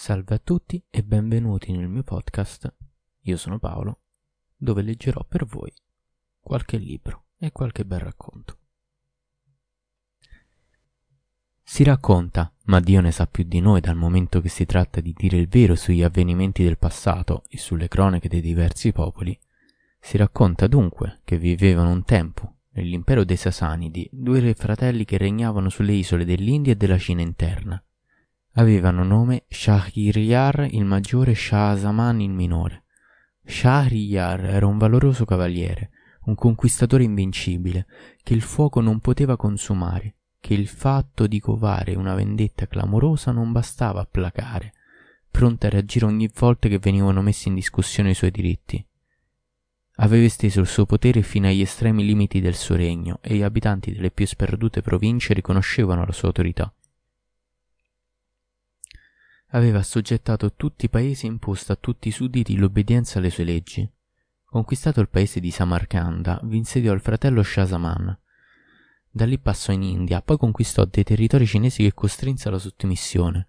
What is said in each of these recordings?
Salve a tutti e benvenuti nel mio podcast. Io sono Paolo, dove leggerò per voi qualche libro e qualche bel racconto. Si racconta, ma Dio ne sa più di noi dal momento che si tratta di dire il vero sugli avvenimenti del passato e sulle cronache dei diversi popoli, si racconta dunque che vivevano un tempo, nell'impero dei Sasanidi, due re fratelli che regnavano sulle isole dell'India e della Cina interna Avevano nome Shahriyar il maggiore e Shah Zaman il minore. Shahriyar era un valoroso cavaliere, un conquistatore invincibile, che il fuoco non poteva consumare, che il fatto di covare una vendetta clamorosa non bastava a placare, pronto a reagire ogni volta che venivano messi in discussione i suoi diritti. Aveva esteso il suo potere fino agli estremi limiti del suo regno e gli abitanti delle più sperdute province riconoscevano la sua autorità aveva assoggettato tutti i paesi e imposto a tutti i sudditi l'obbedienza alle sue leggi. Conquistato il paese di Samarcanda, vi insediò il fratello Shah Da lì passò in India, poi conquistò dei territori cinesi che costrinse alla sottomissione.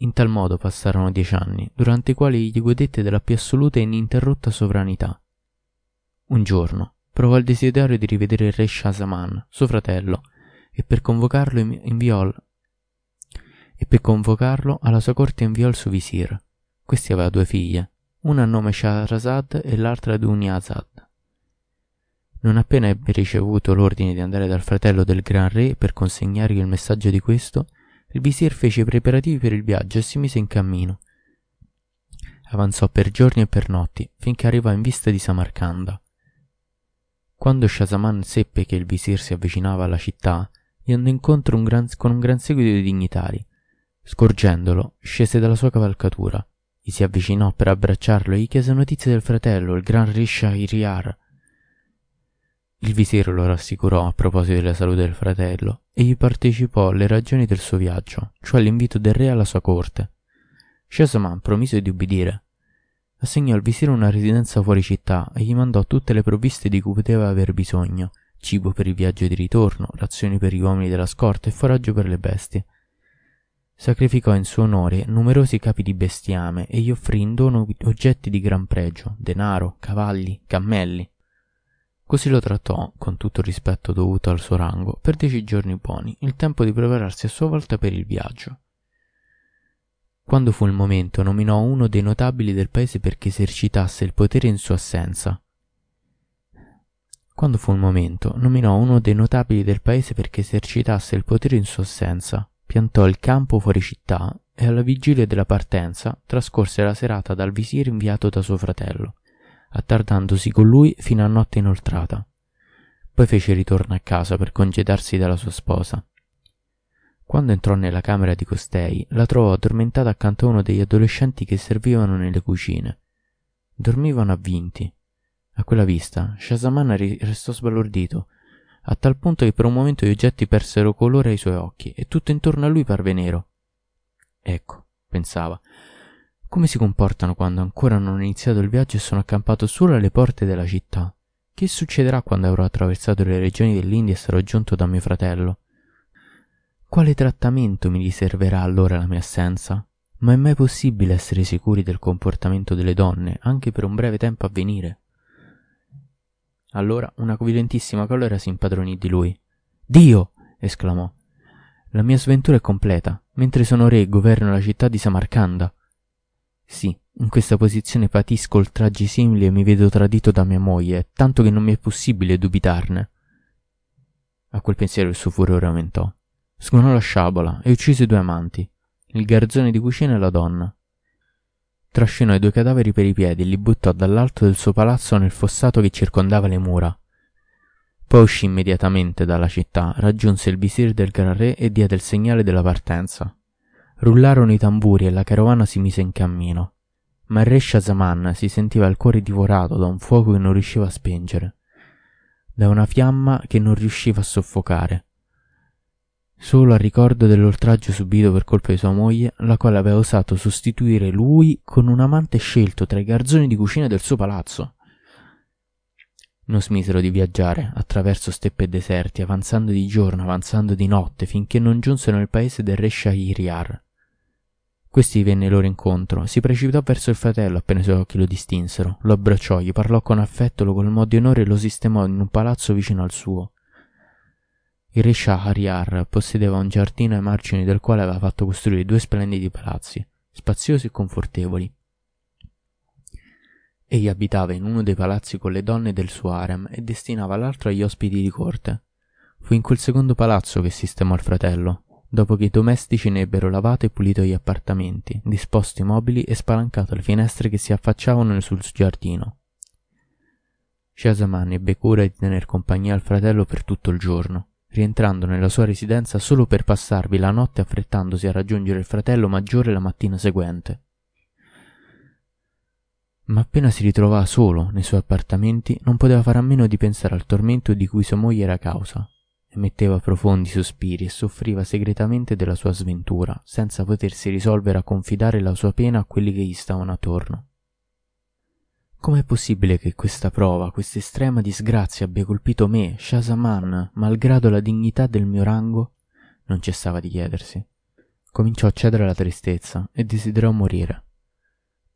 In tal modo passarono dieci anni, durante i quali gli godette della più assoluta e ininterrotta sovranità. Un giorno provò il desiderio di rivedere il re Shah suo fratello, e per convocarlo inviò e per convocarlo alla sua corte inviò il suo visir. Questi aveva due figlie, una a nome Shahrazad e l'altra Dunyazad. Non appena ebbe ricevuto l'ordine di andare dal fratello del gran re per consegnargli il messaggio di questo, il visir fece i preparativi per il viaggio e si mise in cammino. Avanzò per giorni e per notti, finché arrivò in vista di Samarcanda. Quando Shahzaman seppe che il visir si avvicinava alla città, gli andò incontro un gran, con un gran seguito di dignitari, Scorgendolo, scese dalla sua cavalcatura, gli si avvicinò per abbracciarlo e gli chiese notizie del fratello, il gran Risha Iriar. Il visir lo rassicurò a proposito della salute del fratello e gli partecipò alle ragioni del suo viaggio, cioè l'invito del re alla sua corte. Shahzaman promise di ubbidire. Assegnò al visir una residenza fuori città e gli mandò tutte le provviste di cui poteva aver bisogno, cibo per il viaggio di ritorno, razioni per gli uomini della scorta e foraggio per le bestie. Sacrificò in suo onore numerosi capi di bestiame e gli offrì in dono oggetti di gran pregio, denaro, cavalli, cammelli. Così lo trattò, con tutto il rispetto dovuto al suo rango, per dieci giorni buoni, il tempo di prepararsi a sua volta per il viaggio. Quando fu il momento, nominò uno dei notabili del paese perché esercitasse il potere in sua assenza. Quando fu il momento, nominò uno dei notabili del paese perché esercitasse il potere in sua assenza piantò il campo fuori città e alla vigilia della partenza trascorse la serata dal visir inviato da suo fratello, attardandosi con lui fino a notte inoltrata. Poi fece ritorno a casa per congedarsi dalla sua sposa. Quando entrò nella camera di costei, la trovò addormentata accanto a uno degli adolescenti che servivano nelle cucine. Dormivano avvinti. A quella vista, Shahzaman restò sbalordito a tal punto che per un momento gli oggetti persero colore ai suoi occhi e tutto intorno a lui parve nero. Ecco, pensava, come si comportano quando ancora non ho iniziato il viaggio e sono accampato solo alle porte della città? Che succederà quando avrò attraversato le regioni dell'India e sarò giunto da mio fratello? Quale trattamento mi riserverà allora la mia assenza? Ma è mai possibile essere sicuri del comportamento delle donne, anche per un breve tempo a venire? Allora una violentissima collera si impadronì di lui. Dio! esclamò. La mia sventura è completa, mentre sono re e governo la città di Samarcanda. Sì, in questa posizione patisco oltraggi simili e mi vedo tradito da mia moglie, tanto che non mi è possibile dubitarne. A quel pensiero il suo furore aumentò. Sgonò la sciabola e uccise due amanti, il garzone di cucina e la donna trascinò i due cadaveri per i piedi e li buttò dall'alto del suo palazzo nel fossato che circondava le mura. Poi uscì immediatamente dalla città, raggiunse il visir del gran re e diede il segnale della partenza. Rullarono i tamburi e la carovana si mise in cammino. Ma il re Shahzaman si sentiva il cuore divorato da un fuoco che non riusciva a spengere, da una fiamma che non riusciva a soffocare. Solo al ricordo dell'oltraggio subito per colpa di sua moglie, la quale aveva osato sostituire lui con un amante scelto tra i garzoni di cucina del suo palazzo. Non smisero di viaggiare attraverso steppe e deserti, avanzando di giorno, avanzando di notte, finché non giunsero nel paese del re Shahiriar. Questi venne loro incontro, si precipitò verso il fratello appena i suoi occhi lo distinsero, lo abbracciò, gli parlò con affetto, lo colmò di onore e lo sistemò in un palazzo vicino al suo. Il re Shahryar possedeva un giardino ai margini del quale aveva fatto costruire due splendidi palazzi, spaziosi e confortevoli. Egli abitava in uno dei palazzi con le donne del suo harem e destinava l'altro agli ospiti di corte. Fu in quel secondo palazzo che sistemò il fratello, dopo che i domestici ne ebbero lavato e pulito gli appartamenti, disposto i mobili e spalancato le finestre che si affacciavano sul giardino. Shazaman ebbe cura di tener compagnia al fratello per tutto il giorno, rientrando nella sua residenza solo per passarvi la notte affrettandosi a raggiungere il fratello maggiore la mattina seguente. Ma appena si ritrovava solo nei suoi appartamenti non poteva fare a meno di pensare al tormento di cui sua moglie era causa emetteva profondi sospiri e soffriva segretamente della sua sventura, senza potersi risolvere a confidare la sua pena a quelli che gli stavano attorno. Com'è possibile che questa prova, questa estrema disgrazia abbia colpito me, Shazaman, malgrado la dignità del mio rango? Non cessava di chiedersi. Cominciò a cedere alla tristezza e desiderò morire.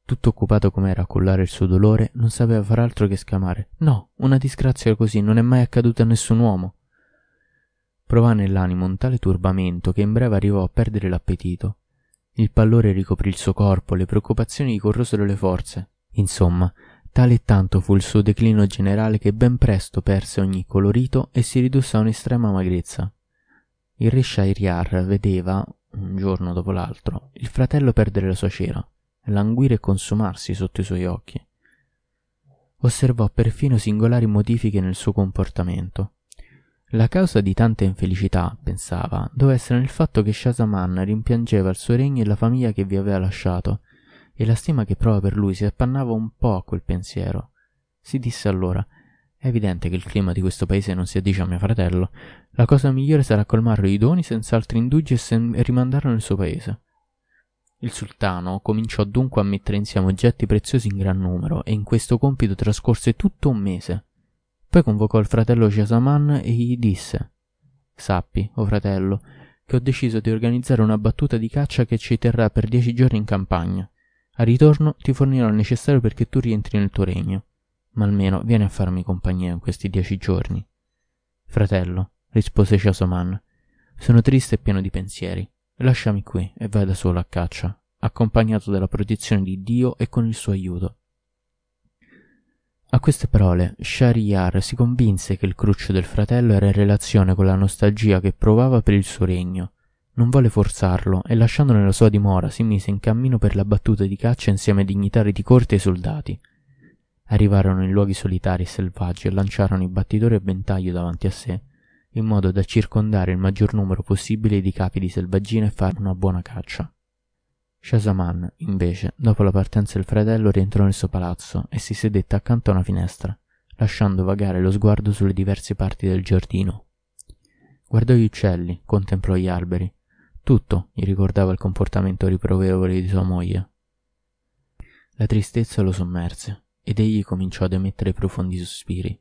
Tutto occupato com'era a cullare il suo dolore, non sapeva far altro che esclamare No, una disgrazia così non è mai accaduta a nessun uomo provò nell'animo un tale turbamento che in breve arrivò a perdere l'appetito. Il pallore ricoprì il suo corpo, le preoccupazioni gli corrosero le forze. Insomma, tale e tanto fu il suo declino generale che ben presto perse ogni colorito e si ridusse a un'estrema magrezza. Il re Shahryar vedeva, un giorno dopo l'altro, il fratello perdere la sua cera, languire e consumarsi sotto i suoi occhi. Osservò perfino singolari modifiche nel suo comportamento. La causa di tanta infelicità, pensava, doveva essere nel fatto che Shazaman rimpiangeva il suo regno e la famiglia che vi aveva lasciato, e la stima che prova per lui si appannava un po' a quel pensiero. Si disse allora è evidente che il clima di questo paese non si addice a mio fratello. La cosa migliore sarà colmarlo di doni senza altri indugi e, e rimandarlo nel suo paese. Il sultano cominciò dunque a mettere insieme oggetti preziosi in gran numero e in questo compito trascorse tutto un mese. Poi convocò il fratello Shazaman e gli disse Sappi, o oh fratello, che ho deciso di organizzare una battuta di caccia che ci terrà per dieci giorni in campagna. A ritorno ti fornirò il necessario perché tu rientri nel tuo regno. Ma almeno vieni a farmi compagnia in questi dieci giorni. Fratello, rispose Shazaman, sono triste e pieno di pensieri. Lasciami qui e vai da solo a caccia, accompagnato dalla protezione di Dio e con il suo aiuto. A queste parole Shahryar si convinse che il cruccio del fratello era in relazione con la nostalgia che provava per il suo regno. Non volle forzarlo e lasciandolo nella sua dimora si mise in cammino per la battuta di caccia insieme ai dignitari di corte e ai soldati. Arrivarono in luoghi solitari e selvaggi e lanciarono i battitori a ventaglio davanti a sé, in modo da circondare il maggior numero possibile di capi di selvaggina e fare una buona caccia. Shazaman, invece, dopo la partenza del fratello, rientrò nel suo palazzo e si sedette accanto a una finestra, lasciando vagare lo sguardo sulle diverse parti del giardino. Guardò gli uccelli, contemplò gli alberi. Tutto gli ricordava il comportamento riprovevole di sua moglie. La tristezza lo sommerse ed egli cominciò ad emettere profondi sospiri.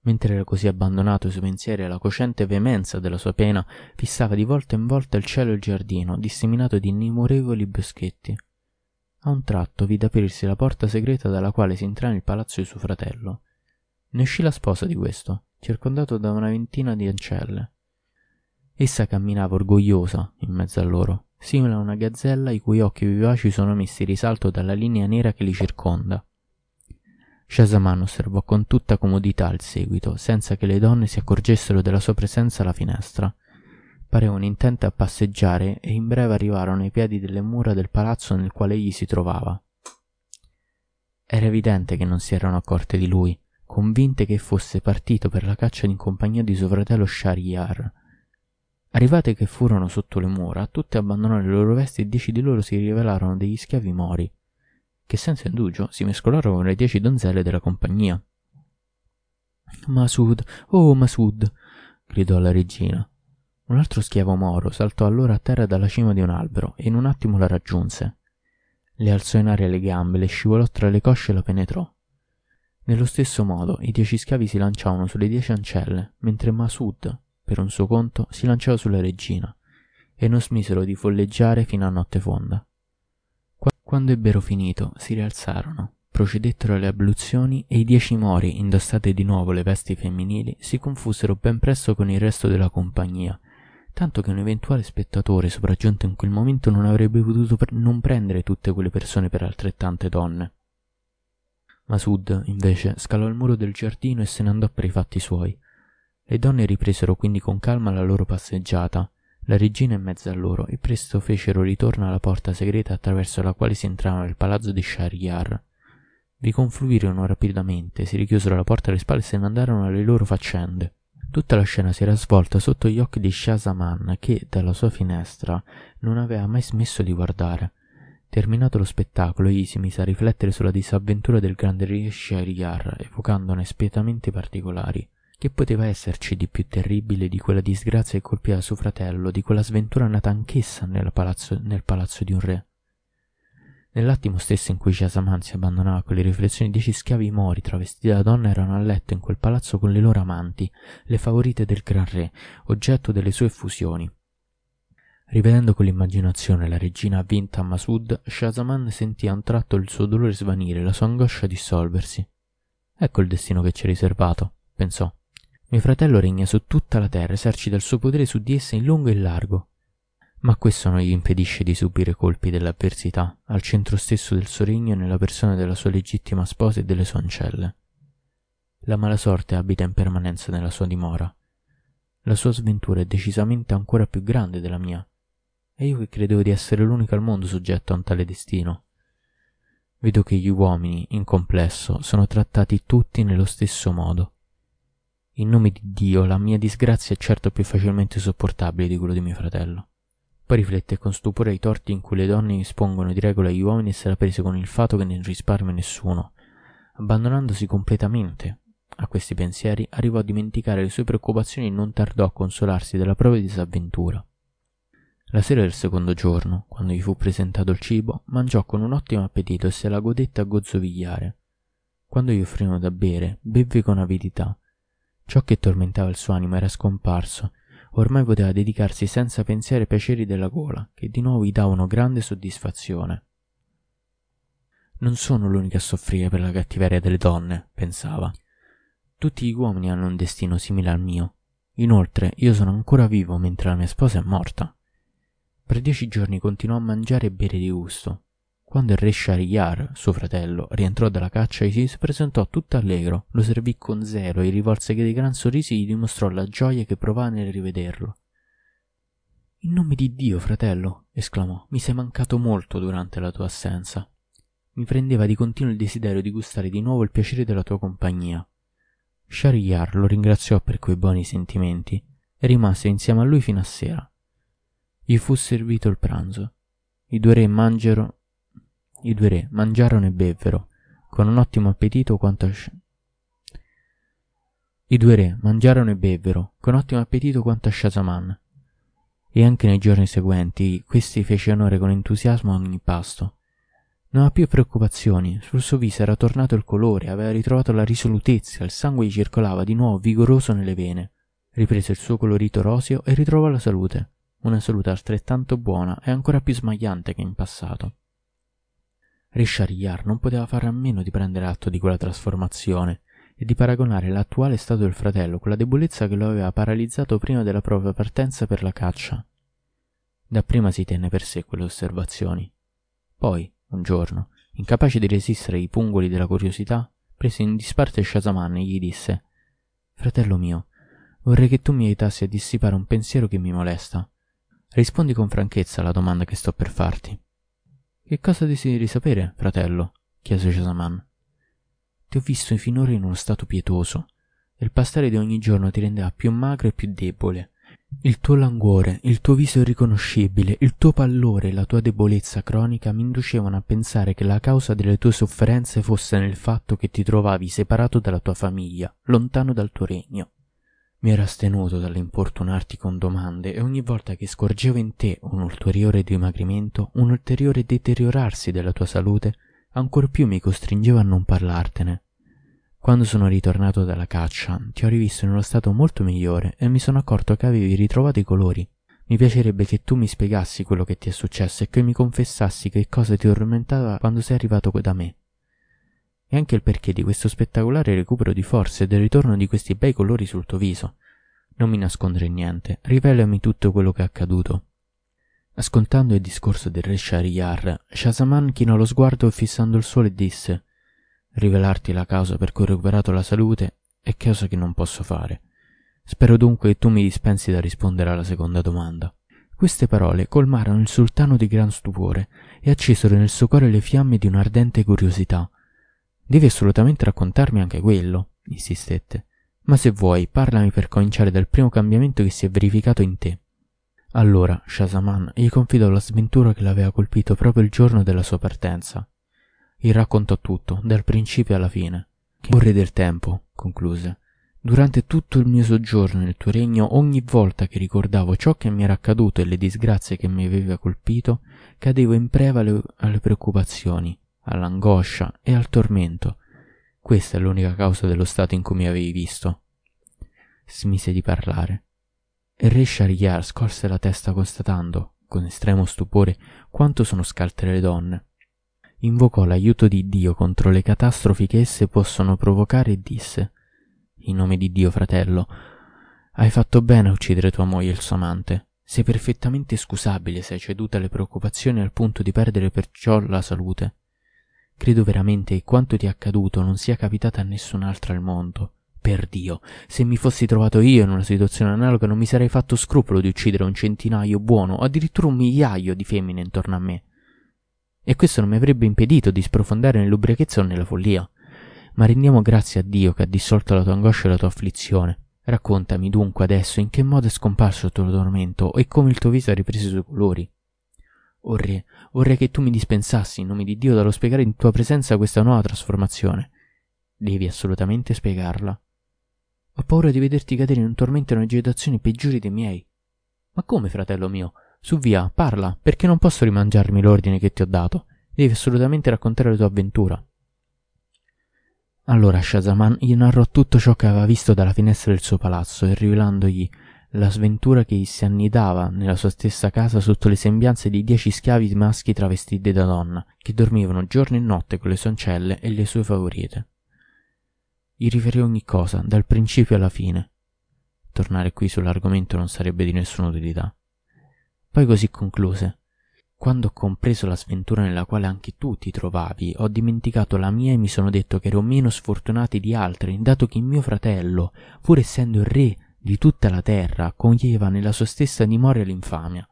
Mentre era così abbandonato ai suoi pensieri alla cocente veemenza della sua pena, fissava di volta in volta il cielo e il giardino, disseminato di innumerevoli boschetti. A un tratto vide aprirsi la porta segreta dalla quale si entrò nel palazzo di suo fratello. Ne uscì la sposa di questo, circondato da una ventina di ancelle. Essa camminava orgogliosa in mezzo a loro, simile a una gazzella i cui occhi vivaci sono messi in risalto dalla linea nera che li circonda. Shazaman osservò con tutta comodità il seguito, senza che le donne si accorgessero della sua presenza alla finestra. Parevano intente a passeggiare e in breve arrivarono ai piedi delle mura del palazzo nel quale egli si trovava. Era evidente che non si erano accorte di lui, convinte che fosse partito per la caccia in compagnia di suo fratello Shahryar. Arrivate che furono sotto le mura, tutte abbandonarono le loro vesti e dieci di loro si rivelarono degli schiavi mori che senza indugio si mescolarono con le dieci donzelle della compagnia. Masud, oh Masud, gridò la regina. Un altro schiavo moro saltò allora a terra dalla cima di un albero e in un attimo la raggiunse. Le alzò in aria le gambe, le scivolò tra le cosce e la penetrò. Nello stesso modo i dieci schiavi si lanciavano sulle dieci ancelle, mentre Masud, per un suo conto, si lanciava sulla regina, e non smisero di folleggiare fino a notte fonda. Quando ebbero finito, si rialzarono, procedettero alle abluzioni e i dieci mori, indossate di nuovo le vesti femminili, si confusero ben presto con il resto della compagnia, tanto che un eventuale spettatore sopraggiunto in quel momento non avrebbe potuto pre- non prendere tutte quelle persone per altrettante donne. Masud, invece, scalò il muro del giardino e se ne andò per i fatti suoi. Le donne ripresero quindi con calma la loro passeggiata, la regina in mezzo a loro, e presto fecero ritorno alla porta segreta attraverso la quale si entrava nel palazzo di Shahryar. Vi confluirono rapidamente, si richiusero la porta alle spalle e se ne andarono alle loro faccende. Tutta la scena si era svolta sotto gli occhi di Shah Zaman, che dalla sua finestra non aveva mai smesso di guardare. Terminato lo spettacolo, egli si mise a riflettere sulla disavventura del grande re Shahryar, evocandone spietamenti particolari. Che poteva esserci di più terribile di quella disgrazia che colpiva suo fratello, di quella sventura nata anch'essa palazzo, nel palazzo di un re? Nell'attimo stesso in cui Shazaman si abbandonava a quelle riflessioni, dieci schiavi mori travestiti da donna erano a letto in quel palazzo con le loro amanti, le favorite del gran re, oggetto delle sue effusioni. Rivedendo con l'immaginazione la regina avvinta a Masud, Shazaman sentì a un tratto il suo dolore svanire, la sua angoscia dissolversi. Ecco il destino che ci è riservato, pensò. Mio fratello regna su tutta la terra, esercita il suo potere su di essa in lungo e in largo ma questo non gli impedisce di subire colpi dell'avversità al centro stesso del suo regno nella persona della sua legittima sposa e delle sue ancelle. La mala sorte abita in permanenza nella sua dimora. La sua sventura è decisamente ancora più grande della mia, e io che credevo di essere l'unico al mondo soggetto a un tale destino. Vedo che gli uomini, in complesso, sono trattati tutti nello stesso modo. In nome di Dio, la mia disgrazia è certo più facilmente sopportabile di quello di mio fratello. Poi riflette con stupore ai torti in cui le donne espongono di regola agli uomini e la prese con il fatto che non risparmia nessuno. Abbandonandosi completamente a questi pensieri, arrivò a dimenticare le sue preoccupazioni e non tardò a consolarsi della propria disavventura. La sera del secondo giorno, quando gli fu presentato il cibo, mangiò con un ottimo appetito e se la godette a gozzovigliare. Quando gli offrirono da bere, bevve con avidità. Ciò che tormentava il suo animo era scomparso ormai poteva dedicarsi senza pensieri ai piaceri della gola, che di nuovo gli davano grande soddisfazione. Non sono l'unica a soffrire per la cattiveria delle donne, pensava. Tutti gli uomini hanno un destino simile al mio. Inoltre, io sono ancora vivo mentre la mia sposa è morta. Per dieci giorni continuò a mangiare e bere di gusto, quando il re Shahryar, suo fratello, rientrò dalla caccia e si presentò tutto allegro, lo servì con zelo e rivolse che dei gran sorrisi gli dimostrò la gioia che provava nel rivederlo. In nome di Dio, fratello, esclamò, mi sei mancato molto durante la tua assenza. Mi prendeva di continuo il desiderio di gustare di nuovo il piacere della tua compagnia. Shahryar lo ringraziò per quei buoni sentimenti e rimase insieme a lui fino a sera. Gli fu servito il pranzo. I due re mangiarono i due re mangiarono e bevvero, con un ottimo appetito quanto a... I due re mangiarono e bevvero, con ottimo appetito quanto a Shazaman. E anche nei giorni seguenti questi fece onore con entusiasmo a ogni pasto. Non aveva più preoccupazioni, sul suo viso era tornato il colore, aveva ritrovato la risolutezza, il sangue gli circolava di nuovo vigoroso nelle vene. Riprese il suo colorito roseo e ritrovò la salute, una salute altrettanto buona e ancora più smagliante che in passato. Richard non poteva fare a meno di prendere atto di quella trasformazione e di paragonare l'attuale stato del fratello con la debolezza che lo aveva paralizzato prima della propria partenza per la caccia. Dapprima si tenne per sé quelle osservazioni. Poi, un giorno, incapace di resistere ai pungoli della curiosità, prese in disparte Shazaman e gli disse Fratello mio, vorrei che tu mi aiutassi a dissipare un pensiero che mi molesta. Rispondi con franchezza alla domanda che sto per farti. Che cosa desideri sapere, fratello? chiese Shazaman. Ti ho visto finora in uno stato pietoso. Il pastare di ogni giorno ti rendeva più magro e più debole. Il tuo languore, il tuo viso irriconoscibile, il tuo pallore e la tua debolezza cronica mi inducevano a pensare che la causa delle tue sofferenze fosse nel fatto che ti trovavi separato dalla tua famiglia, lontano dal tuo regno. Mi ero astenuto dall'importunarti con domande e ogni volta che scorgevo in te un ulteriore dimagrimento, un ulteriore deteriorarsi della tua salute, ancor più mi costringeva a non parlartene. Quando sono ritornato dalla caccia, ti ho rivisto in uno stato molto migliore e mi sono accorto che avevi ritrovato i colori. Mi piacerebbe che tu mi spiegassi quello che ti è successo e che mi confessassi che cosa ti tormentava quando sei arrivato da me. E anche il perché di questo spettacolare recupero di forze e del ritorno di questi bei colori sul tuo viso. Non mi nascondere niente, rivelami tutto quello che è accaduto. Ascoltando il discorso del re Shahryar, Shahzaman chinò lo sguardo fissando il sole e disse Rivelarti la causa per cui ho recuperato la salute è cosa che non posso fare. Spero dunque che tu mi dispensi da rispondere alla seconda domanda. Queste parole colmarono il sultano di gran stupore e accesero nel suo cuore le fiamme di un'ardente curiosità. Devi assolutamente raccontarmi anche quello, insistette. Ma se vuoi, parlami per cominciare dal primo cambiamento che si è verificato in te. Allora Shahzaman gli confidò la sventura che l'aveva colpito proprio il giorno della sua partenza. Gli raccontò tutto, dal principio alla fine. Che vorrei del tempo, concluse. Durante tutto il mio soggiorno nel tuo regno, ogni volta che ricordavo ciò che mi era accaduto e le disgrazie che mi aveva colpito, cadevo in preva alle preoccupazioni, all'angoscia e al tormento. Questa è l'unica causa dello stato in cui mi avevi visto. Smise di parlare. E re Shahryar scorse la testa constatando, con estremo stupore, quanto sono scaltre le donne. Invocò l'aiuto di Dio contro le catastrofi che esse possono provocare e disse in nome di Dio, fratello. Hai fatto bene a uccidere tua moglie e il suo amante. Sei perfettamente scusabile se hai ceduto alle preoccupazioni al punto di perdere perciò la salute. Credo veramente che quanto ti è accaduto non sia capitato a nessun'altra al mondo. Per Dio, se mi fossi trovato io in una situazione analoga non mi sarei fatto scrupolo di uccidere un centinaio buono o addirittura un migliaio di femmine intorno a me. E questo non mi avrebbe impedito di sprofondare nell'ubriachezza o nella follia ma rendiamo grazie a Dio che ha dissolto la tua angoscia e la tua afflizione. Raccontami dunque adesso in che modo è scomparso il tuo tormento e come il tuo viso ha ripreso i suoi colori. O re, vorrei che tu mi dispensassi in nome di Dio dallo spiegare in tua presenza questa nuova trasformazione. Devi assolutamente spiegarla. Ho paura di vederti cadere in un tormento e in un'agitazione peggiori dei miei. Ma come, fratello mio? Su via, parla, perché non posso rimangiarmi l'ordine che ti ho dato. Devi assolutamente raccontare la tua avventura. Allora Shazam gli narrò tutto ciò che aveva visto dalla finestra del suo palazzo e rivelandogli la sventura che si annidava nella sua stessa casa sotto le sembianze di dieci schiavi maschi travestiti da donna, che dormivano giorno e notte con le sue ancelle e le sue favorite. Gli riferì ogni cosa, dal principio alla fine. Tornare qui sull'argomento non sarebbe di nessuna utilità. Poi così concluse. Quando ho compreso la sventura nella quale anche tu ti trovavi, ho dimenticato la mia e mi sono detto che ero meno sfortunato di altri, dato che mio fratello, pur essendo il re di tutta la terra, coglieva nella sua stessa dimora l'infamia.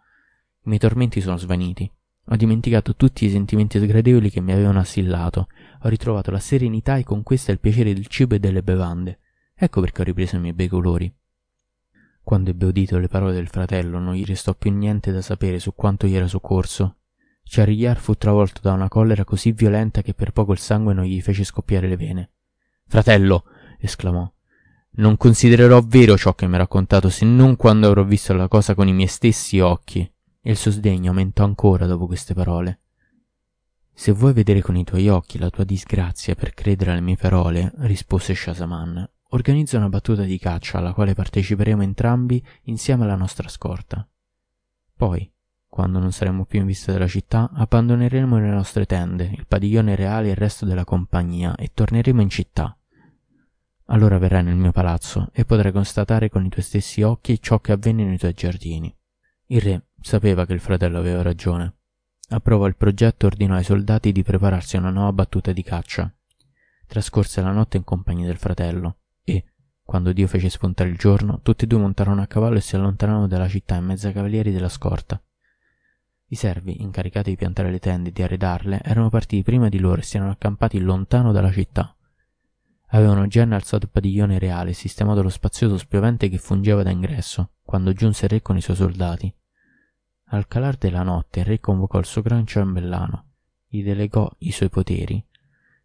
I miei tormenti sono svaniti. Ho dimenticato tutti i sentimenti sgradevoli che mi avevano assillato. Ho ritrovato la serenità e con questa il piacere del cibo e delle bevande. Ecco perché ho ripreso i miei bei colori. Quando ebbe udito le parole del fratello non gli restò più niente da sapere su quanto gli era soccorso. Charillard fu travolto da una collera così violenta che per poco il sangue non gli fece scoppiare le vene. Fratello, esclamò, non considererò vero ciò che mi ha raccontato se non quando avrò visto la cosa con i miei stessi occhi. E il suo sdegno aumentò ancora dopo queste parole. Se vuoi vedere con i tuoi occhi la tua disgrazia per credere alle mie parole, rispose Shazaman, Organizza una battuta di caccia alla quale parteciperemo entrambi insieme alla nostra scorta. Poi, quando non saremo più in vista della città, abbandoneremo le nostre tende, il padiglione reale e il resto della compagnia e torneremo in città. Allora verrai nel mio palazzo e potrai constatare con i tuoi stessi occhi ciò che avvenne nei tuoi giardini. Il re sapeva che il fratello aveva ragione. Approvò il progetto e ordinò ai soldati di prepararsi a una nuova battuta di caccia. Trascorse la notte in compagnia del fratello quando Dio fece spuntare il giorno, tutti e due montarono a cavallo e si allontanarono dalla città in mezzo ai cavalieri della scorta. I servi, incaricati di piantare le tende e di arredarle, erano partiti prima di loro e si erano accampati lontano dalla città. Avevano già innalzato il padiglione reale e sistemato lo spazioso spiovente che fungeva da ingresso, quando giunse il re con i suoi soldati. Al calar della notte il re convocò il suo gran ciambellano, gli delegò i suoi poteri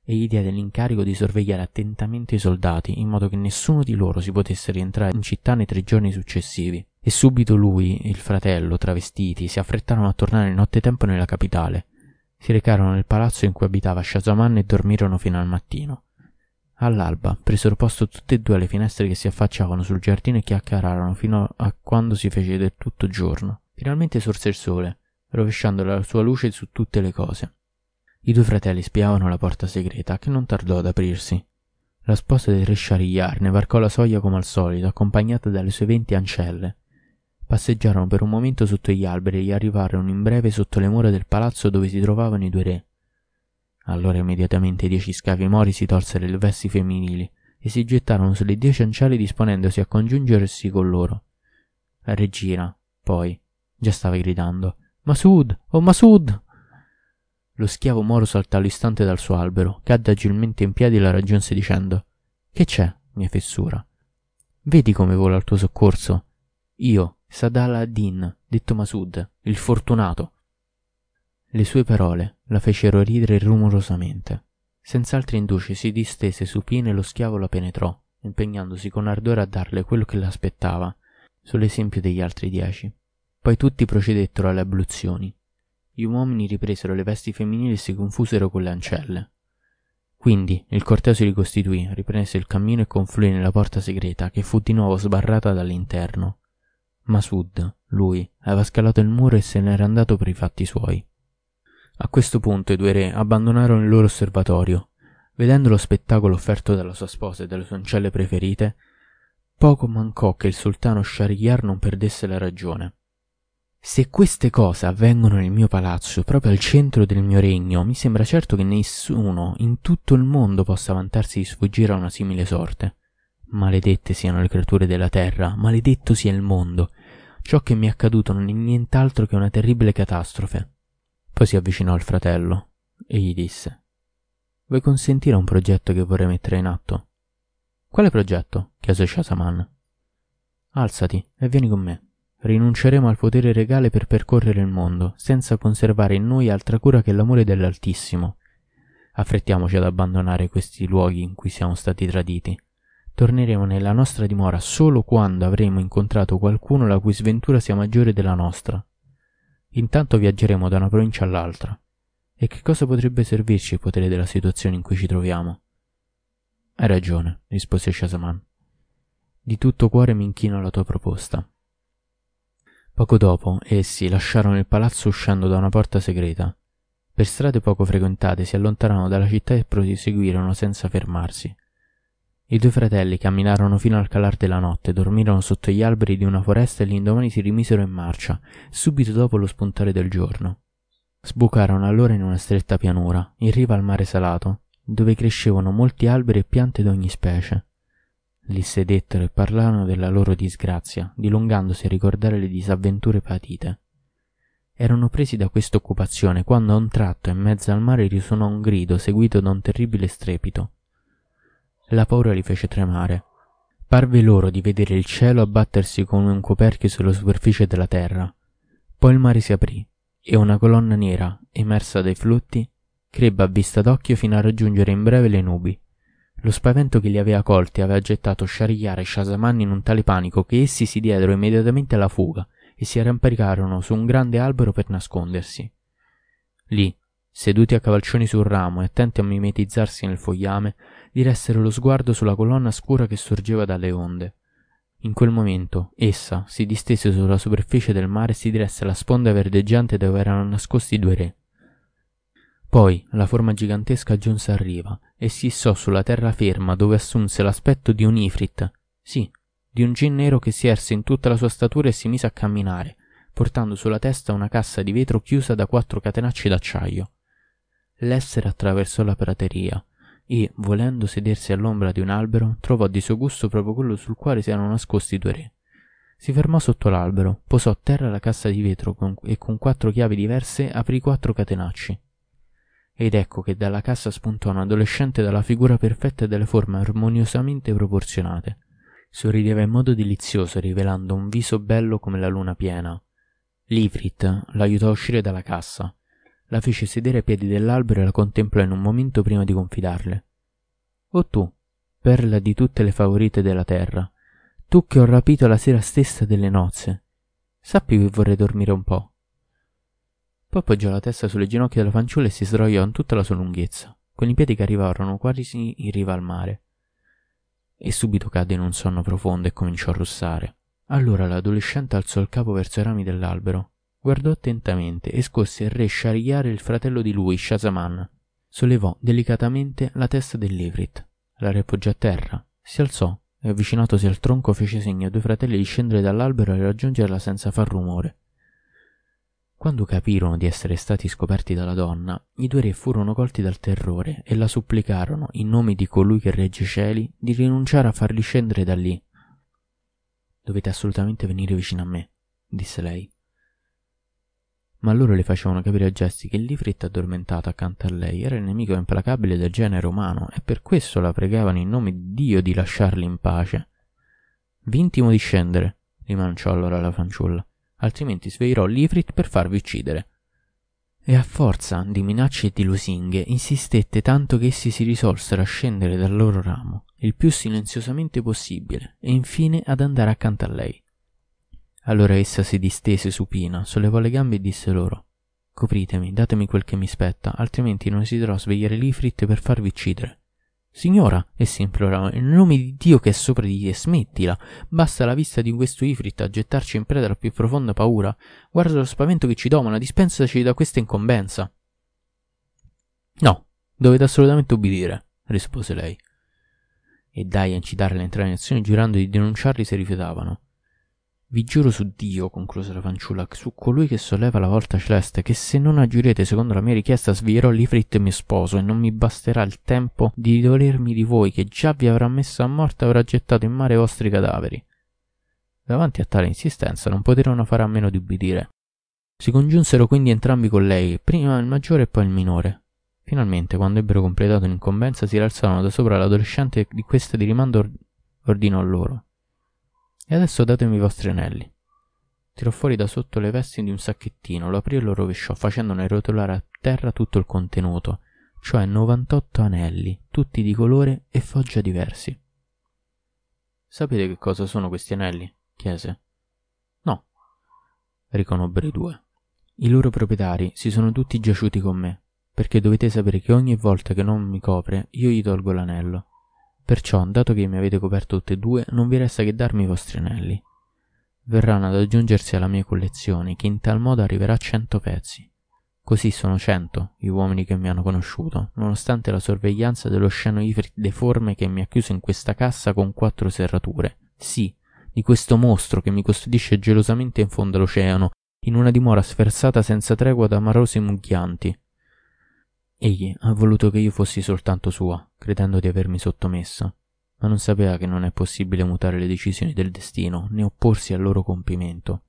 e gli diede l'incarico di sorvegliare attentamente i soldati in modo che nessuno di loro si potesse rientrare in città nei tre giorni successivi. E subito lui e il fratello, travestiti, si affrettarono a tornare nottetempo nella capitale. Si recarono nel palazzo in cui abitava Shazzaman e dormirono fino al mattino. All'alba presero posto tutte e due alle finestre che si affacciavano sul giardino e chiacchierarono fino a quando si fece del tutto giorno. Finalmente sorse il sole, rovesciando la sua luce su tutte le cose. I due fratelli spiavano la porta segreta, che non tardò ad aprirsi. La sposa del re Shariar ne varcò la soglia come al solito, accompagnata dalle sue venti ancelle. Passeggiarono per un momento sotto gli alberi e arrivarono in breve sotto le mura del palazzo dove si trovavano i due re. Allora immediatamente i dieci scavi mori si tolsero le vesti femminili e si gettarono sulle dieci ancelle disponendosi a congiungersi con loro. La regina, poi, già stava gridando Masud! Oh Masud! Lo schiavo moro saltò all'istante dal suo albero, cadde agilmente in piedi e la raggiunse dicendo Che c'è, mia fessura? Vedi come vola al tuo soccorso? Io, Sadal ad-Din, detto Masud, il fortunato. Le sue parole la fecero ridere rumorosamente. Senza altri indugi si distese supino e lo schiavo la penetrò, impegnandosi con ardore a darle quello che l'aspettava, sull'esempio degli altri dieci. Poi tutti procedettero alle abluzioni, gli uomini ripresero le vesti femminili e si confusero con le ancelle. Quindi il corteo si ricostituì, riprese il cammino e confluì nella porta segreta, che fu di nuovo sbarrata dall'interno. Masud, lui, aveva scalato il muro e se n'era andato per i fatti suoi. A questo punto i due re abbandonarono il loro osservatorio. Vedendo lo spettacolo offerto dalla sua sposa e dalle sue ancelle preferite, poco mancò che il sultano Shahryar non perdesse la ragione. Se queste cose avvengono nel mio palazzo, proprio al centro del mio regno, mi sembra certo che nessuno in tutto il mondo possa vantarsi di sfuggire a una simile sorte. Maledette siano le creature della terra, maledetto sia il mondo. Ciò che mi è accaduto non è nient'altro che una terribile catastrofe. Poi si avvicinò al fratello e gli disse: Vuoi consentire un progetto che vorrei mettere in atto? Quale progetto? chiese Shazaman. Alzati e vieni con me. Rinunceremo al potere regale per percorrere il mondo, senza conservare in noi altra cura che l'amore dell'Altissimo. Affrettiamoci ad abbandonare questi luoghi in cui siamo stati traditi. Torneremo nella nostra dimora solo quando avremo incontrato qualcuno la cui sventura sia maggiore della nostra. Intanto viaggeremo da una provincia all'altra. E che cosa potrebbe servirci il potere della situazione in cui ci troviamo? Hai ragione, rispose Shazaman. Di tutto cuore mi inchino alla tua proposta. Poco dopo essi lasciarono il palazzo uscendo da una porta segreta. Per strade poco frequentate si allontanarono dalla città e proseguirono senza fermarsi. I due fratelli camminarono fino al calar della notte, dormirono sotto gli alberi di una foresta e l'indomani si rimisero in marcia, subito dopo lo spuntare del giorno. Sbucarono allora in una stretta pianura, in riva al mare salato, dove crescevano molti alberi e piante d'ogni specie. Lì sedettero e parlarono della loro disgrazia, dilungandosi a ricordare le disavventure patite. Erano presi da questa occupazione quando a un tratto in mezzo al mare risuonò un grido seguito da un terribile strepito. La paura li fece tremare. Parve loro di vedere il cielo abbattersi come un coperchio sulla superficie della terra. Poi il mare si aprì e una colonna nera, emersa dai flutti, crebbe a vista d'occhio fino a raggiungere in breve le nubi. Lo spavento che li aveva colti aveva gettato Shahryar e Shazaman in un tale panico che essi si diedero immediatamente alla fuga e si arramparicarono su un grande albero per nascondersi. Lì, seduti a cavalcioni sul ramo e attenti a mimetizzarsi nel fogliame, diressero lo sguardo sulla colonna scura che sorgeva dalle onde. In quel momento essa si distese sulla superficie del mare e si diresse alla sponda verdeggiante dove erano nascosti i due re. Poi la forma gigantesca giunse a riva e si issò sulla terraferma dove assunse l'aspetto di un ifrit, sì, di un gin nero che si erse in tutta la sua statura e si mise a camminare, portando sulla testa una cassa di vetro chiusa da quattro catenacci d'acciaio. L'essere attraversò la prateria e, volendo sedersi all'ombra di un albero, trovò di suo gusto proprio quello sul quale si erano nascosti i due re. Si fermò sotto l'albero, posò a terra la cassa di vetro con, e con quattro chiavi diverse aprì quattro catenacci ed ecco che dalla cassa spuntò un adolescente dalla figura perfetta e dalle forme armoniosamente proporzionate. Sorrideva in modo delizioso, rivelando un viso bello come la luna piena. L'Ifrit l'aiutò a uscire dalla cassa. La fece sedere ai piedi dell'albero e la contemplò in un momento prima di confidarle. O tu, perla di tutte le favorite della terra, tu che ho rapito la sera stessa delle nozze, sappi che vorrei dormire un po'. Poi appoggiò la testa sulle ginocchia della fanciulla e si sdraiò in tutta la sua lunghezza, con i piedi che arrivarono quasi in riva al mare. E subito cadde in un sonno profondo e cominciò a russare. Allora l'adolescente alzò il capo verso i rami dell'albero guardò attentamente e scosse il re Shariar il fratello di lui, Shazaman. Sollevò delicatamente la testa dell'Ivrit, la riappoggiò a terra, si alzò e avvicinatosi al tronco fece segno ai due fratelli di scendere dall'albero e raggiungerla senza far rumore. Quando capirono di essere stati scoperti dalla donna, i due re furono colti dal terrore e la supplicarono, in nome di colui che regge i cieli, di rinunciare a farli scendere da lì. Dovete assolutamente venire vicino a me, disse lei. Ma loro le facevano capire a gesti che l'Ifrit addormentata accanto a lei era il nemico implacabile del genere umano e per questo la pregavano in nome di Dio di lasciarli in pace. Vi intimo di scendere, rimanciò allora la fanciulla altrimenti sveglierò l'Ifrit per farvi uccidere. E a forza di minacce e di lusinghe insistette tanto che essi si risolsero a scendere dal loro ramo, il più silenziosamente possibile, e infine ad andare accanto a lei. Allora essa si distese supina, sollevò le gambe e disse loro Copritemi, datemi quel che mi spetta, altrimenti non desidero svegliare l'Ifrit per farvi uccidere. Signora, essi imploravano, nel nome di Dio che è sopra di te, smettila. Basta la vista di questo Ifrit a gettarci in preda alla più profonda paura. Guarda lo spavento che ci domina, dispensaci da questa incombenza. No, dovete assolutamente ubbidire, rispose lei. E dai a incitarle a entrare in azione giurando di denunciarli se rifiutavano. Vi giuro su Dio, concluse la fanciulla, su colui che solleva la volta celeste, che se non aggiurete secondo la mia richiesta svierò l'Ifrit mio sposo, e non mi basterà il tempo di dolermi di voi, che già vi avrà messo a morte e avrà gettato in mare i vostri cadaveri. Davanti a tale insistenza non poterono fare a meno di ubbidire. Si congiunsero quindi entrambi con lei, prima il maggiore e poi il minore. Finalmente, quando ebbero completato l'incombenza, si rialzarono da sopra l'adolescente e questa di rimando ordinò loro. E adesso datemi i vostri anelli. Tirò fuori da sotto le vesti di un sacchettino, lo aprì e lo rovesciò, facendone rotolare a terra tutto il contenuto, cioè 98 anelli, tutti di colore e foggia diversi. Sapete che cosa sono questi anelli? chiese. No, riconobbero i due. I loro proprietari si sono tutti giaciuti con me, perché dovete sapere che ogni volta che non mi copre io gli tolgo l'anello. Perciò, dato che mi avete coperto tutte e due, non vi resta che darmi i vostri anelli. Verranno ad aggiungersi alla mia collezione, che in tal modo arriverà a cento pezzi. Così sono cento gli uomini che mi hanno conosciuto, nonostante la sorveglianza dello sceno ifrit deforme che mi ha chiuso in questa cassa con quattro serrature. Sì, di questo mostro che mi custodisce gelosamente in fondo all'oceano, in una dimora sferzata senza tregua da marosi mugghianti. Egli ha voluto che io fossi soltanto sua, credendo di avermi sottomesso, ma non sapeva che non è possibile mutare le decisioni del destino né opporsi al loro compimento.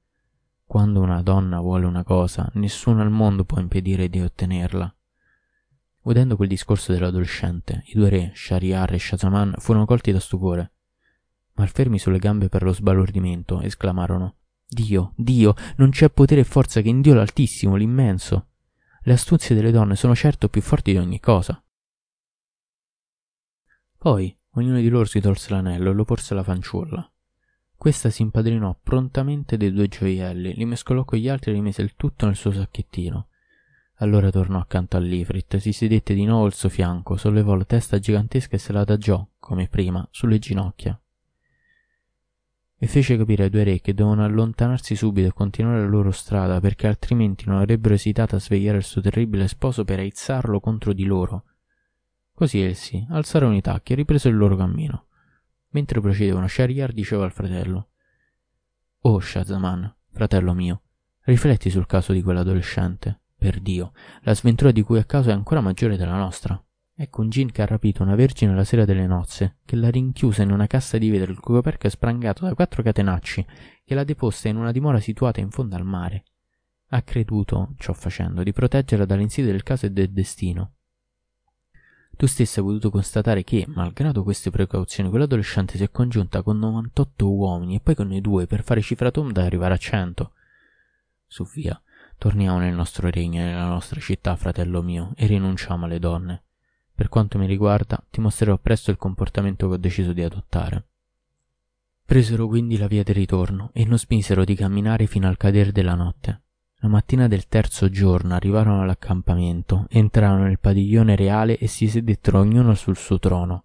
Quando una donna vuole una cosa, nessuno al mondo può impedire di ottenerla. Udendo quel discorso dell'adolescente, i due re, Shariar e Shazam, furono colti da stupore. Malfermi sulle gambe per lo sbalordimento, esclamarono Dio, Dio, non c'è potere e forza che in Dio l'Altissimo, l'immenso. Le astuzie delle donne sono certo più forti di ogni cosa. Poi ognuno di loro si tolse l'anello e lo porse alla fanciulla. Questa si impadrinò prontamente dei due gioielli, li mescolò con gli altri e rimise il tutto nel suo sacchettino. Allora tornò accanto all'Ifrit, si sedette di nuovo al suo fianco, sollevò la testa gigantesca e se la adagiò, come prima, sulle ginocchia e fece capire ai due re che dovevano allontanarsi subito e continuare la loro strada perché altrimenti non avrebbero esitato a svegliare il suo terribile sposo per aizzarlo contro di loro. Così essi alzarono i tacchi e ripresero il loro cammino. Mentre procedevano, Shahryar diceva al fratello Oh Shazaman, fratello mio, rifletti sul caso di quell'adolescente. Per Dio, la sventura di cui è causa è ancora maggiore della nostra. Ecco un gin che ha rapito una vergine la sera delle nozze, che l'ha rinchiusa in una cassa di vetro il cui coperchio è sprangato da quattro catenacci, che l'ha deposta in una dimora situata in fondo al mare. Ha creduto, ciò facendo, di proteggerla dalle insidie del caso e del destino. Tu stessa hai potuto constatare che, malgrado queste precauzioni, quell'adolescente si è congiunta con 98 uomini e poi con i due per fare cifratum da arrivare a 100. Su via, torniamo nel nostro regno e nella nostra città, fratello mio, e rinunciamo alle donne. Per quanto mi riguarda, ti mostrerò presto il comportamento che ho deciso di adottare. Presero quindi la via del ritorno e non smisero di camminare fino al cadere della notte. La mattina del terzo giorno arrivarono all'accampamento, entrarono nel padiglione reale e si sedettero ognuno sul suo trono.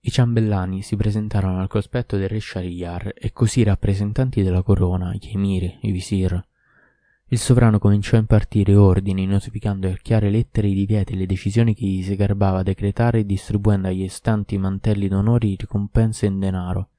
I ciambellani si presentarono al cospetto del re Shariar e così i rappresentanti della corona, gli emiri, i visir, Il sovrano cominciò a impartire ordini, notificando a chiare lettere i divieti e le decisioni che gli si garbava decretare e distribuendo agli stanti mantelli d'onore ricompense in denaro.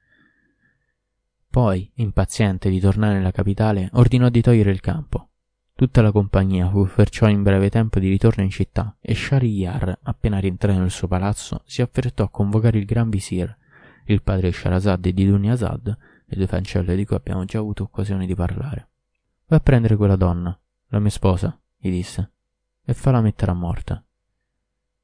Poi, impaziente di tornare nella capitale, ordinò di togliere il campo. Tutta la compagnia fu perciò in breve tempo di ritorno in città e Shahryar, appena rientrato nel suo palazzo, si affrettò a convocare il gran visir, il padre Sharazad di Dunyazad, le due fanciulle di cui abbiamo già avuto occasione di parlare. Va a prendere quella donna, la mia sposa, gli disse, e falla mettere a morte.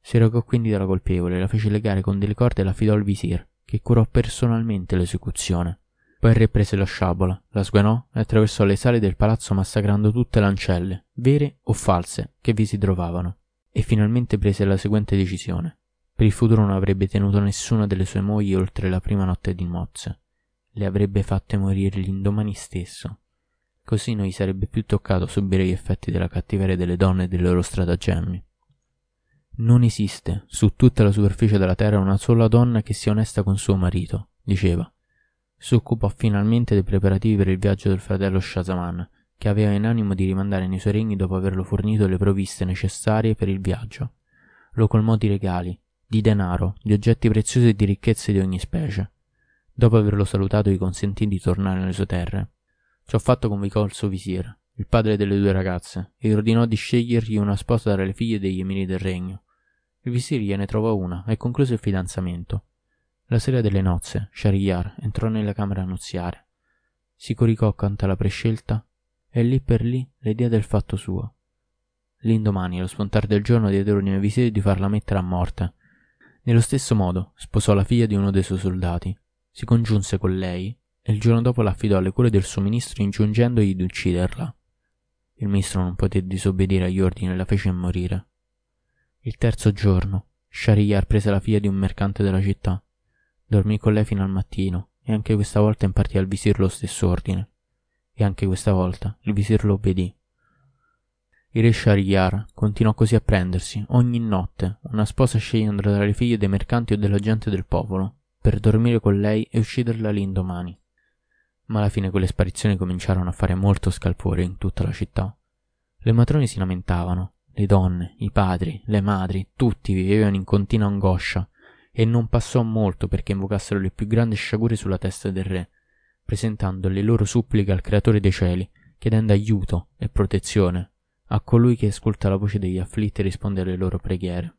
Si recò quindi dalla colpevole, la fece legare con delle corde e l'affidò al visir, che curò personalmente l'esecuzione. Poi il re prese la sciabola, la sguainò e attraversò le sale del palazzo massacrando tutte le ancelle, vere o false, che vi si trovavano. E finalmente prese la seguente decisione. Per il futuro non avrebbe tenuto nessuna delle sue mogli oltre la prima notte di nozze. Le avrebbe fatte morire l'indomani stesso. Così non gli sarebbe più toccato subire gli effetti della cattiveria delle donne e dei loro stratagemmi. Non esiste su tutta la superficie della terra una sola donna che sia onesta con suo marito, diceva si occupò finalmente dei preparativi per il viaggio del fratello Shazam, che aveva in animo di rimandare nei suoi regni dopo averlo fornito le provviste necessarie per il viaggio. Lo colmò di regali, di denaro, di oggetti preziosi e di ricchezze di ogni specie. Dopo averlo salutato gli consentì di tornare nelle sue terre. Ciò fatto convocò il suo visir, il padre delle due ragazze, e ordinò di scegliergli una sposa tra le figlie degli emiri del regno. Il visir gliene trovò una e concluse il fidanzamento. La sera delle nozze, Shahryar entrò nella camera nuziale. Si coricò accanto alla prescelta e lì per lì le diede il fatto suo. L'indomani, allo spuntar del giorno, diede ordine ai visiri di farla mettere a morte. Nello stesso modo, sposò la figlia di uno dei suoi soldati, si congiunse con lei e il giorno dopo l'affidò alle cure del suo ministro ingiungendogli di ucciderla. Il ministro non poté disobbedire agli ordini e la fece morire. Il terzo giorno, Shahryar prese la figlia di un mercante della città Dormì con lei fino al mattino e anche questa volta impartì al visir lo stesso ordine. E anche questa volta il visir lo obbedì. Il re Shahryar continuò così a prendersi, ogni notte, una sposa scegliendo tra le figlie dei mercanti o della gente del popolo, per dormire con lei e ucciderla l'indomani. Ma alla fine quelle sparizioni cominciarono a fare molto scalpore in tutta la città. Le matrone si lamentavano, le donne, i padri, le madri, tutti vivevano in continua angoscia e non passò molto perché invocassero le più grandi sciagure sulla testa del re, presentando le loro suppliche al creatore dei cieli, chiedendo aiuto e protezione a colui che ascolta la voce degli afflitti e risponde alle loro preghiere.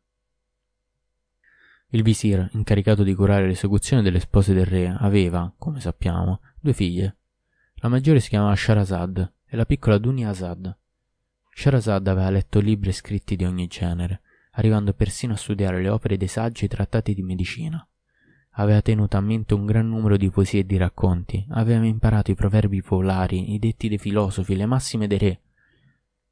Il visir, incaricato di curare l'esecuzione delle spose del re, aveva, come sappiamo, due figlie. La maggiore si chiamava Sharazad e la piccola Dunia Azad. Sharazad aveva letto libri e scritti di ogni genere, arrivando persino a studiare le opere dei saggi e i trattati di medicina. Aveva tenuto a mente un gran numero di poesie e di racconti, aveva imparato i proverbi popolari, i detti dei filosofi, le massime dei re.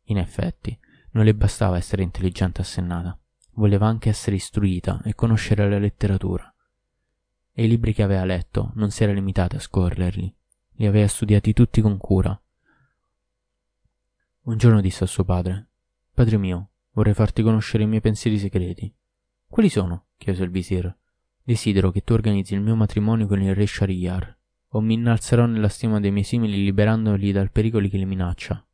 In effetti, non le bastava essere intelligente assennata, voleva anche essere istruita e conoscere la letteratura. E i libri che aveva letto non si era limitata a scorrerli, li aveva studiati tutti con cura. Un giorno disse a suo padre: Padre mio, Vorrei farti conoscere i miei pensieri segreti. Quali sono? chiese il visir. Desidero che tu organizzi il mio matrimonio con il re Shahryar, o mi innalzerò nella stima dei miei simili liberandoli dal pericolo che li minaccia,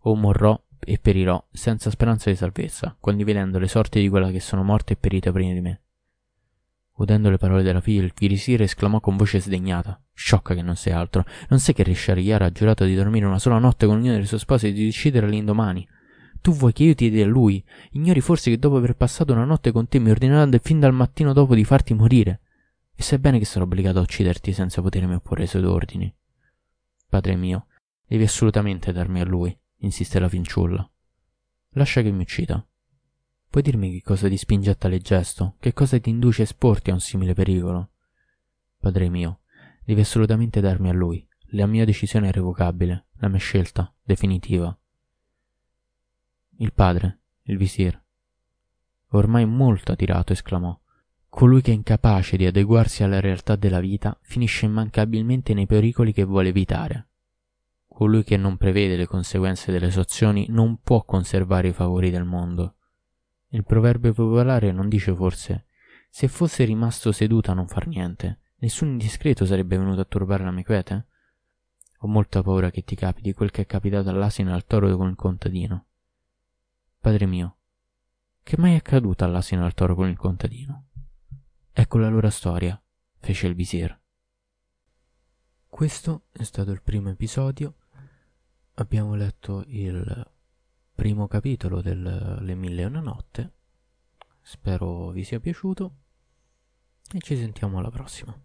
o morrò e perirò senza speranza di salvezza, condividendo le sorti di quella che sono morte e perite prima di me. Udendo le parole della figlia, il visir esclamò con voce sdegnata: Sciocca che non sei altro. Non sai che Re Shahryar ha giurato di dormire una sola notte con ognuna delle sue spose e di decidere l'indomani. Tu vuoi che io ti dia lui? Ignori forse che dopo aver passato una notte con te mi ordineranno fin dal mattino dopo di farti morire? E sai bene che sarò obbligato a ucciderti senza potermi opporre ai suoi ordini. Padre mio, devi assolutamente darmi a lui, insiste la finciulla. Lascia che mi uccida. Puoi dirmi che cosa ti spinge a tale gesto? Che cosa ti induce a esporti a un simile pericolo? Padre mio, devi assolutamente darmi a lui. La mia decisione è irrevocabile, la mia scelta definitiva. Il padre, il visir. Ormai molto adirato, esclamò. Colui che è incapace di adeguarsi alla realtà della vita finisce immancabilmente nei pericoli che vuole evitare. Colui che non prevede le conseguenze delle sue azioni non può conservare i favori del mondo. Il proverbio popolare non dice forse se fosse rimasto seduto a non far niente, nessun indiscreto sarebbe venuto a turbare la mia quiete? Ho molta paura che ti capiti quel che è capitato all'asino e al toro con il contadino. Padre mio, che mai è accaduto all'asino e al toro con il contadino? Ecco la loro storia, fece il visir. Questo è stato il primo episodio. Abbiamo letto il primo capitolo del Le Mille e una Notte. Spero vi sia piaciuto e ci sentiamo alla prossima.